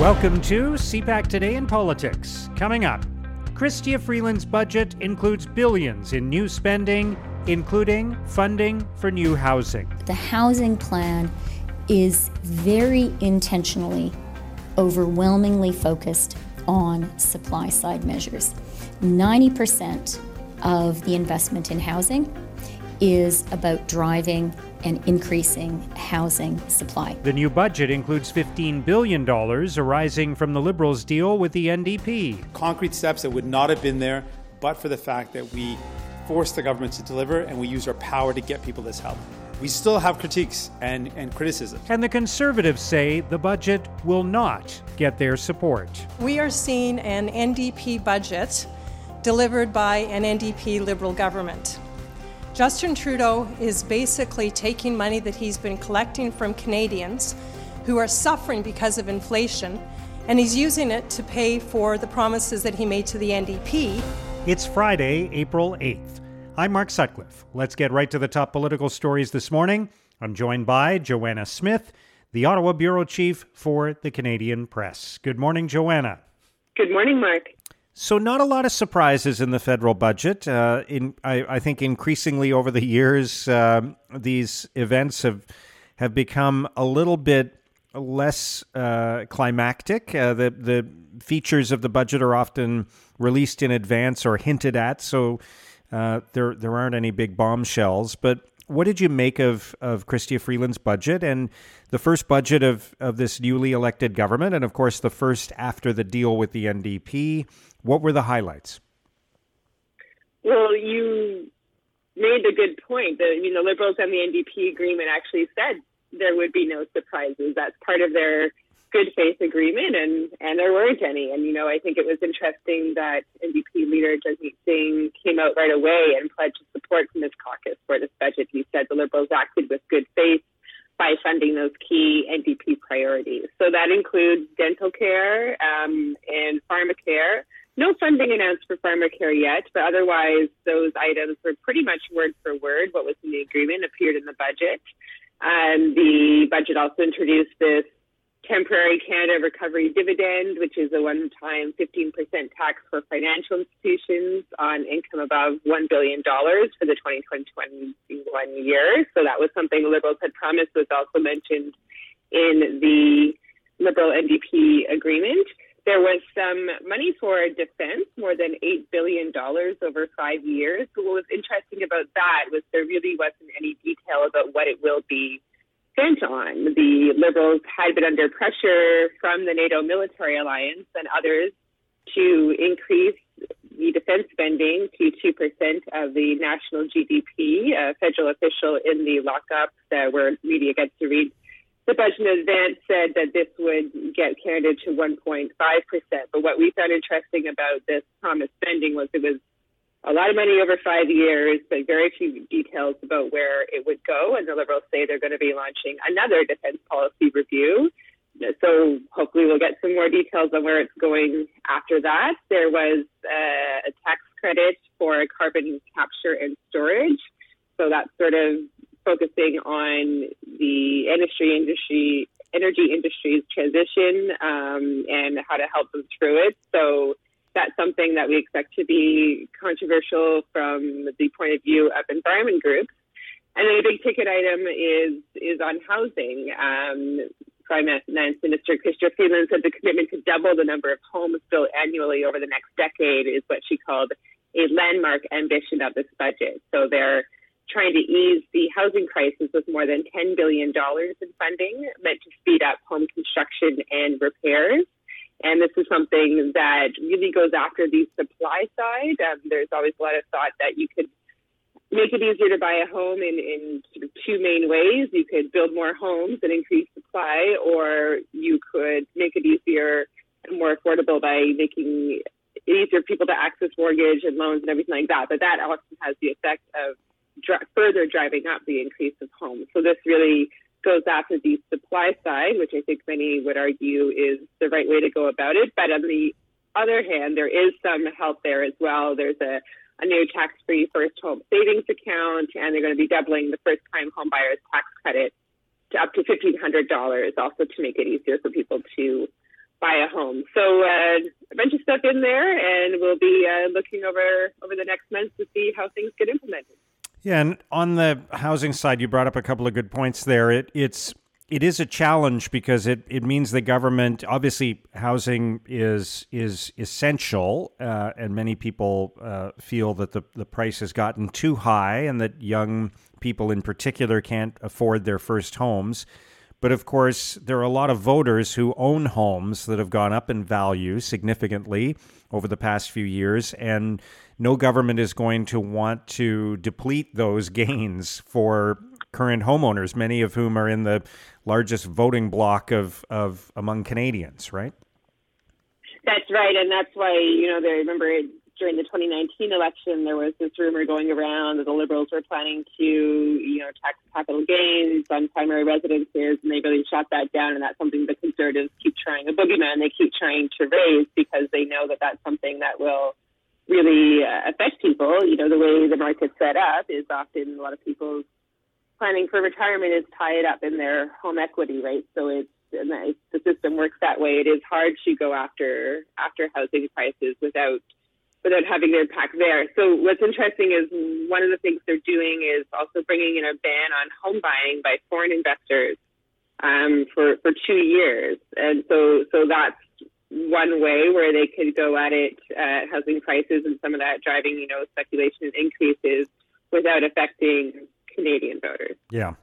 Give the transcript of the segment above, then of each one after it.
Welcome to CPAC Today in Politics. Coming up, Chrystia Freeland's budget includes billions in new spending, including funding for new housing. The housing plan is very intentionally, overwhelmingly focused on supply side measures. 90% of the investment in housing is about driving and increasing housing supply. The new budget includes $15 billion arising from the Liberals' deal with the NDP. Concrete steps that would not have been there but for the fact that we forced the government to deliver and we used our power to get people this help. We still have critiques and, and criticism. And the Conservatives say the budget will not get their support. We are seeing an NDP budget delivered by an NDP Liberal government. Justin Trudeau is basically taking money that he's been collecting from Canadians who are suffering because of inflation, and he's using it to pay for the promises that he made to the NDP. It's Friday, April 8th. I'm Mark Sutcliffe. Let's get right to the top political stories this morning. I'm joined by Joanna Smith, the Ottawa Bureau Chief for the Canadian Press. Good morning, Joanna. Good morning, Mark. So, not a lot of surprises in the federal budget. Uh, in, I, I, think increasingly over the years, uh, these events have have become a little bit less uh, climactic. Uh, the the features of the budget are often released in advance or hinted at, so uh, there there aren't any big bombshells. But what did you make of of Chrystia Freeland's budget and the first budget of of this newly elected government, and of course the first after the deal with the NDP? What were the highlights? Well, you made a good point. That the you know Liberals and the NDP agreement actually said there would be no surprises. That's part of their good faith agreement, and and there weren't any. And you know, I think it was interesting that NDP leader Jagmeet Singh came out right away and pledged support from his caucus for this budget. He said the Liberals acted with good faith by funding those key NDP priorities. So that includes dental care um, and pharmacare no funding announced for pharmacare yet, but otherwise those items were pretty much word for word what was in the agreement appeared in the budget. And the budget also introduced this temporary Canada Recovery Dividend, which is a one-time 15% tax for financial institutions on income above $1 billion for the 2021 year. So that was something the Liberals had promised was also mentioned in the Liberal NDP agreement. There was some money for defense, more than $8 billion over five years. But what was interesting about that was there really wasn't any detail about what it will be spent on. The Liberals had been under pressure from the NATO military alliance and others to increase the defense spending to 2% of the national GDP. A federal official in the lockup that where media gets to read the budget in advance said that this would get Canada to 1.5%. But what we found interesting about this promised spending was it was a lot of money over five years, but very few details about where it would go. And the Liberals say they're going to be launching another defense policy review. So hopefully we'll get some more details on where it's going after that. There was uh, a tax credit for carbon capture and storage. So that's sort of focusing on the industry industry energy industry's transition um, and how to help them through it. So that's something that we expect to be controversial from the point of view of environment groups. And then a big ticket item is is on housing. Um, Finance Minister Chrystia Freeland said the commitment to double the number of homes built annually over the next decade is what she called a landmark ambition of this budget. So they're trying to ease the housing crisis with more than $10 billion in funding meant to speed up home construction and repairs. And this is something that really goes after the supply side. Um, there's always a lot of thought that you could make it easier to buy a home in, in sort of two main ways. You could build more homes and increase supply, or you could make it easier and more affordable by making it easier for people to access mortgage and loans and everything like that. But that often has the effect of dr- further driving up the increase of homes. So this really goes after the supply side, which I think many would argue is the right way to go about it. But on the other hand, there is some help there as well. There's a, a new tax-free first home savings account, and they're going to be doubling the first-time home buyers tax credit to up to $1,500, also to make it easier for people to buy a home. So uh, a bunch of stuff in there, and we'll be uh, looking over over the next months to see how things get implemented. Yeah, and on the housing side, you brought up a couple of good points there. It, it's it is a challenge because it, it means the government obviously housing is is essential, uh, and many people uh, feel that the the price has gotten too high, and that young people in particular can't afford their first homes. But of course, there are a lot of voters who own homes that have gone up in value significantly over the past few years, and no government is going to want to deplete those gains for current homeowners, many of whom are in the largest voting bloc of, of among Canadians, right? That's right, and that's why you know they remember during the 2019 election there was this rumor going around that the Liberals were planning to you know tax capital gains on primary residences, and they really shot that down. And that's something the Conservatives keep trying a boogeyman they keep trying to raise because they know that that's something that will really uh, affect people. You know the way the market's set up is often a lot of people's planning for retirement is tied up in their home equity, right? So it's and the system works that way. It is hard to go after after housing prices without without having their impact there. So what's interesting is one of the things they're doing is also bringing in a ban on home buying by foreign investors um, for for two years, and so so that's one way where they could go at it at housing prices and some of that driving you know speculation increases without affecting Canadian voters. Yeah.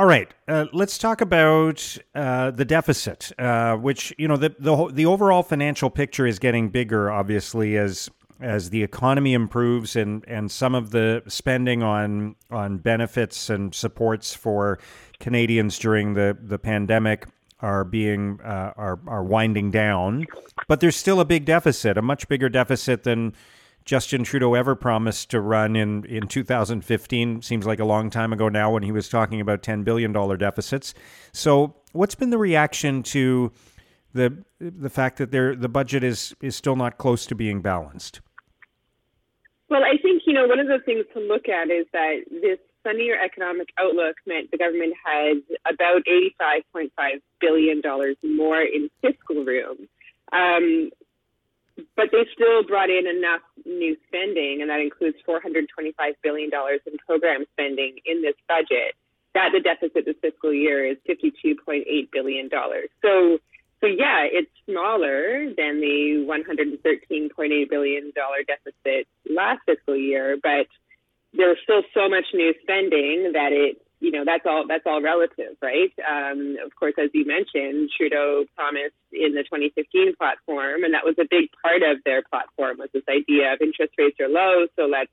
All right, uh, let's talk about uh, the deficit, uh, which you know the, the the overall financial picture is getting bigger, obviously as as the economy improves and and some of the spending on on benefits and supports for Canadians during the the pandemic are being uh, are are winding down, but there's still a big deficit, a much bigger deficit than Justin Trudeau ever promised to run in, in 2015. Seems like a long time ago now when he was talking about $10 billion deficits. So, what's been the reaction to the the fact that the budget is is still not close to being balanced? Well, I think you know one of the things to look at is that this sunnier economic outlook meant the government had about $85.5 billion more in fiscal room. Um, but they still brought in enough new spending, and that includes $425 billion in program spending in this budget, that the deficit this fiscal year is $52.8 billion. So, so yeah, it's smaller than the $113.8 billion deficit last fiscal year, but there's still so much new spending that it you know that's all that's all relative, right? Um, of course, as you mentioned, Trudeau promised in the 2015 platform, and that was a big part of their platform was this idea of interest rates are low, so let's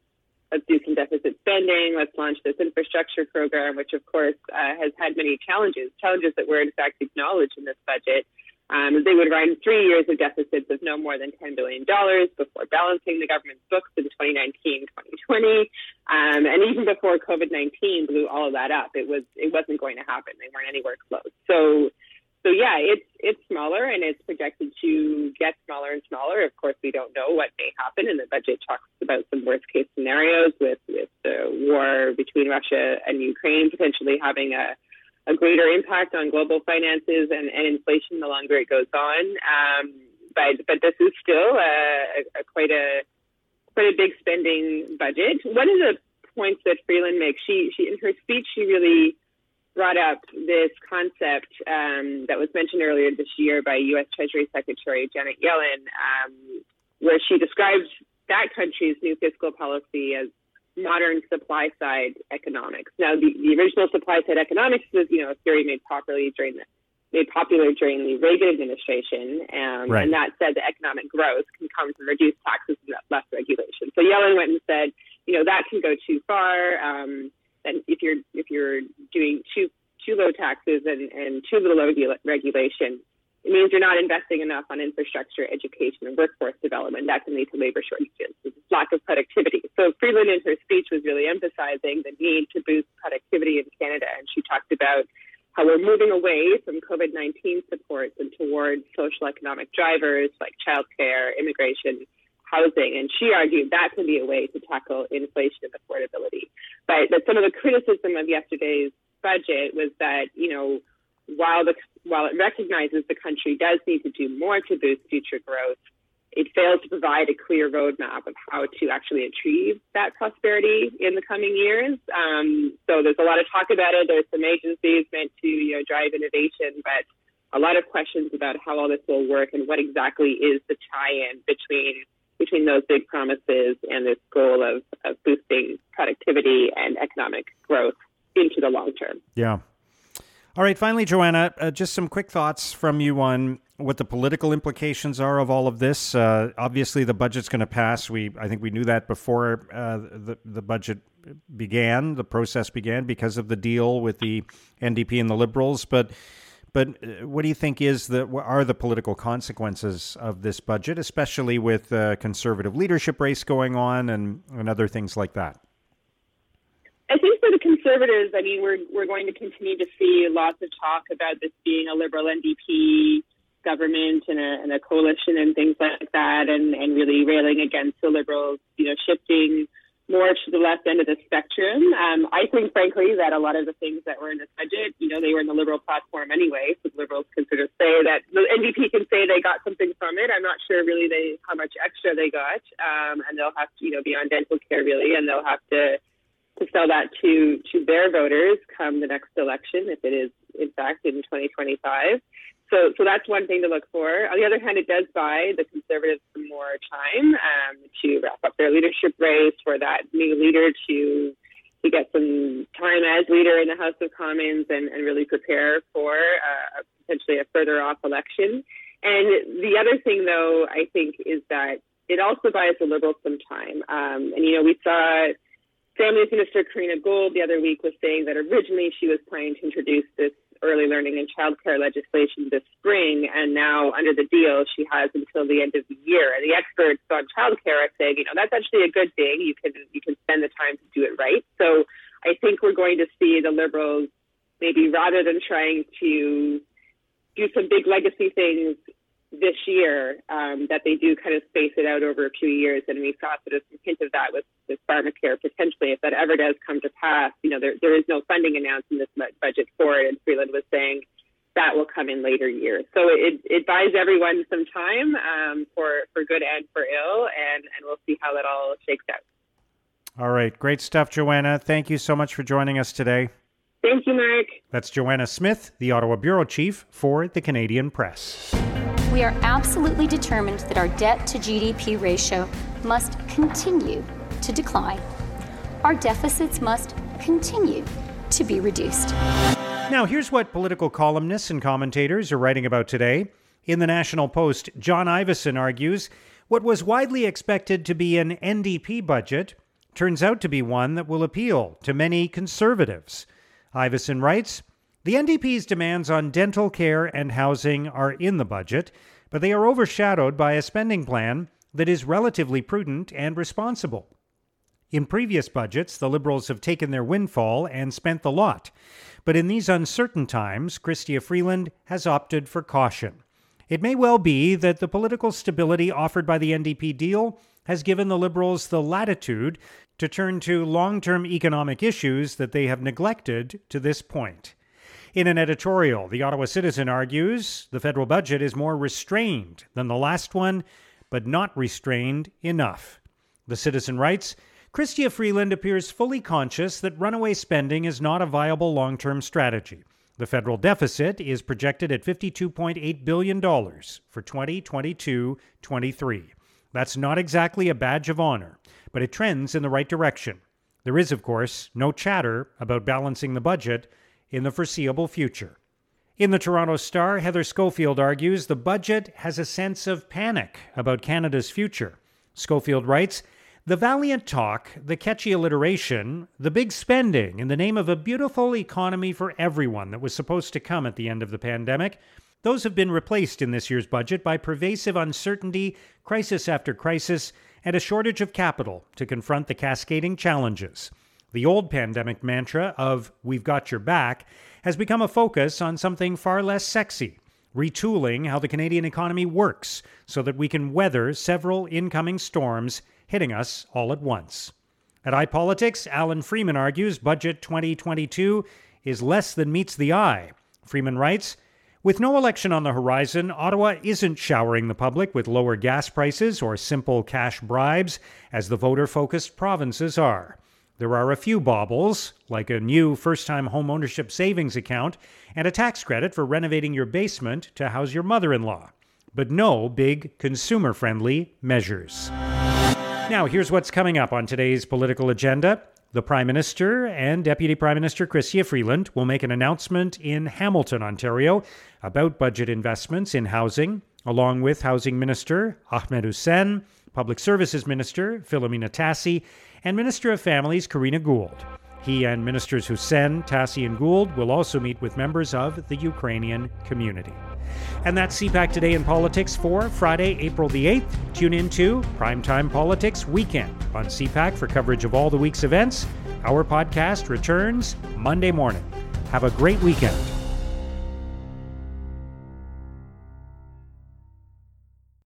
let's do some deficit spending, let's launch this infrastructure program, which of course uh, has had many challenges, challenges that were in fact acknowledged in this budget. Um, they would run three years of deficits of no more than $10 billion before balancing the government's books in 2019, 2020. Um, and even before COVID-19 blew all of that up, it was, it wasn't going to happen. They weren't anywhere close. So, so yeah, it's, it's smaller and it's projected to get smaller and smaller. Of course, we don't know what may happen and the budget talks about some worst case scenarios with, with the war between Russia and Ukraine potentially having a, a greater impact on global finances and, and inflation the longer it goes on. Um, but but this is still a, a, quite a quite a big spending budget. One of the points that Freeland makes, she she in her speech, she really brought up this concept um, that was mentioned earlier this year by U.S. Treasury Secretary Janet Yellen, um, where she described that country's new fiscal policy as modern supply side economics. Now, the, the original supply side economics was, you know, a theory made popularly during the made popular during the Reagan administration, um, right. and that said that economic growth can come from reduced taxes and less regulation. So Yellen went and said, you know, that can go too far. Um, and if you're if you're doing too too low taxes and, and too little regulation, it means you're not investing enough on infrastructure, education, and workforce development. That can lead to labor shortages, lack of productivity. So Freeland in her speech was really emphasizing the need to boost productivity in Canada, and she talked about how we're moving away from COVID-19 supports and towards social economic drivers like childcare, immigration, housing. And she argued that can be a way to tackle inflation and affordability. But some of the criticism of yesterday's budget was that, you know, while the while it recognizes the country does need to do more to boost future growth, it fails to provide a clear roadmap of how to actually achieve that prosperity in the coming years. Um, so there's a lot of talk about it. There's some agencies meant to you know drive innovation, but a lot of questions about how all this will work and what exactly is the tie-in between between those big promises and this goal of, of boosting productivity and economic growth into the long term. Yeah. All right, finally, Joanna, uh, just some quick thoughts from you on what the political implications are of all of this. Uh, obviously, the budget's going to pass. We, I think, we knew that before uh, the the budget began, the process began, because of the deal with the NDP and the Liberals. But, but uh, what do you think is the are the political consequences of this budget, especially with the conservative leadership race going on and and other things like that? I think for the Conservatives, I mean, we're we're going to continue to see lots of talk about this being a Liberal NDP government and a, and a coalition and things like that, and and really railing against the Liberals, you know, shifting more to the left end of the spectrum. Um, I think, frankly, that a lot of the things that were in this budget, you know, they were in the Liberal platform anyway. So the Liberals can sort of say that the NDP can say they got something from it. I'm not sure really they how much extra they got, um, and they'll have to, you know, be on dental care really, and they'll have to to sell that to to their voters come the next election, if it is in fact in 2025. So, so that's one thing to look for. On the other hand, it does buy the Conservatives some more time um, to wrap up their leadership race, for that new leader to to get some time as leader in the House of Commons and, and really prepare for uh, potentially a further off election. And the other thing, though, I think, is that it also buys the Liberals some time. Um, and, you know, we saw Families Minister Karina Gould the other week was saying that originally she was planning to introduce this early learning and childcare legislation this spring, and now under the deal she has until the end of the year. And the experts on childcare are saying, you know, that's actually a good thing. You can you can spend the time to do it right. So I think we're going to see the Liberals maybe rather than trying to do some big legacy things this year um, that they do kind of space it out over a few years. And we saw sort of some hint of that with, with pharmacare potentially. If that ever does come to pass, you know, there, there is no funding announced in this budget for it. And Freeland was saying that will come in later years. So it, it buys everyone some time um, for, for good and for ill. And, and we'll see how that all shakes out. All right. Great stuff, Joanna. Thank you so much for joining us today. Thank you, Mark. That's Joanna Smith, the Ottawa Bureau Chief for the Canadian Press. We are absolutely determined that our debt to GDP ratio must continue to decline. Our deficits must continue to be reduced. Now, here's what political columnists and commentators are writing about today. In the National Post, John Ivison argues what was widely expected to be an NDP budget turns out to be one that will appeal to many conservatives. Ivison writes the NDP's demands on dental care and housing are in the budget, but they are overshadowed by a spending plan that is relatively prudent and responsible. In previous budgets, the Liberals have taken their windfall and spent the lot. But in these uncertain times, Chrystia Freeland has opted for caution. It may well be that the political stability offered by the NDP deal has given the Liberals the latitude to turn to long term economic issues that they have neglected to this point. In an editorial, the Ottawa Citizen argues the federal budget is more restrained than the last one, but not restrained enough. The Citizen writes Chrystia Freeland appears fully conscious that runaway spending is not a viable long term strategy. The federal deficit is projected at $52.8 billion for 2022 23. That's not exactly a badge of honor, but it trends in the right direction. There is, of course, no chatter about balancing the budget in the foreseeable future. In the Toronto Star, Heather Schofield argues the budget has a sense of panic about Canada's future. Schofield writes, the valiant talk, the catchy alliteration, the big spending in the name of a beautiful economy for everyone that was supposed to come at the end of the pandemic, those have been replaced in this year's budget by pervasive uncertainty, crisis after crisis, and a shortage of capital to confront the cascading challenges. The old pandemic mantra of we've got your back has become a focus on something far less sexy retooling how the Canadian economy works so that we can weather several incoming storms hitting us all at once. At iPolitics, Alan Freeman argues Budget 2022 is less than meets the eye Freeman writes With no election on the horizon, Ottawa isn't showering the public with lower gas prices or simple cash bribes, as the voter focused provinces are. There are a few baubles, like a new first time home ownership savings account and a tax credit for renovating your basement to house your mother in law, but no big consumer friendly measures. Now, here's what's coming up on today's political agenda. The Prime Minister and Deputy Prime Minister Chrystia Freeland will make an announcement in Hamilton, Ontario, about budget investments in housing, along with Housing Minister Ahmed Hussen, Public Services Minister Filomena Tassi, and Minister of Families Karina Gould. He and Ministers Hussen, Tassi, and Gould will also meet with members of the Ukrainian community. And that's CPAC Today in Politics for Friday, April the 8th. Tune in to Primetime Politics Weekend on CPAC for coverage of all the week's events. Our podcast returns Monday morning. Have a great weekend.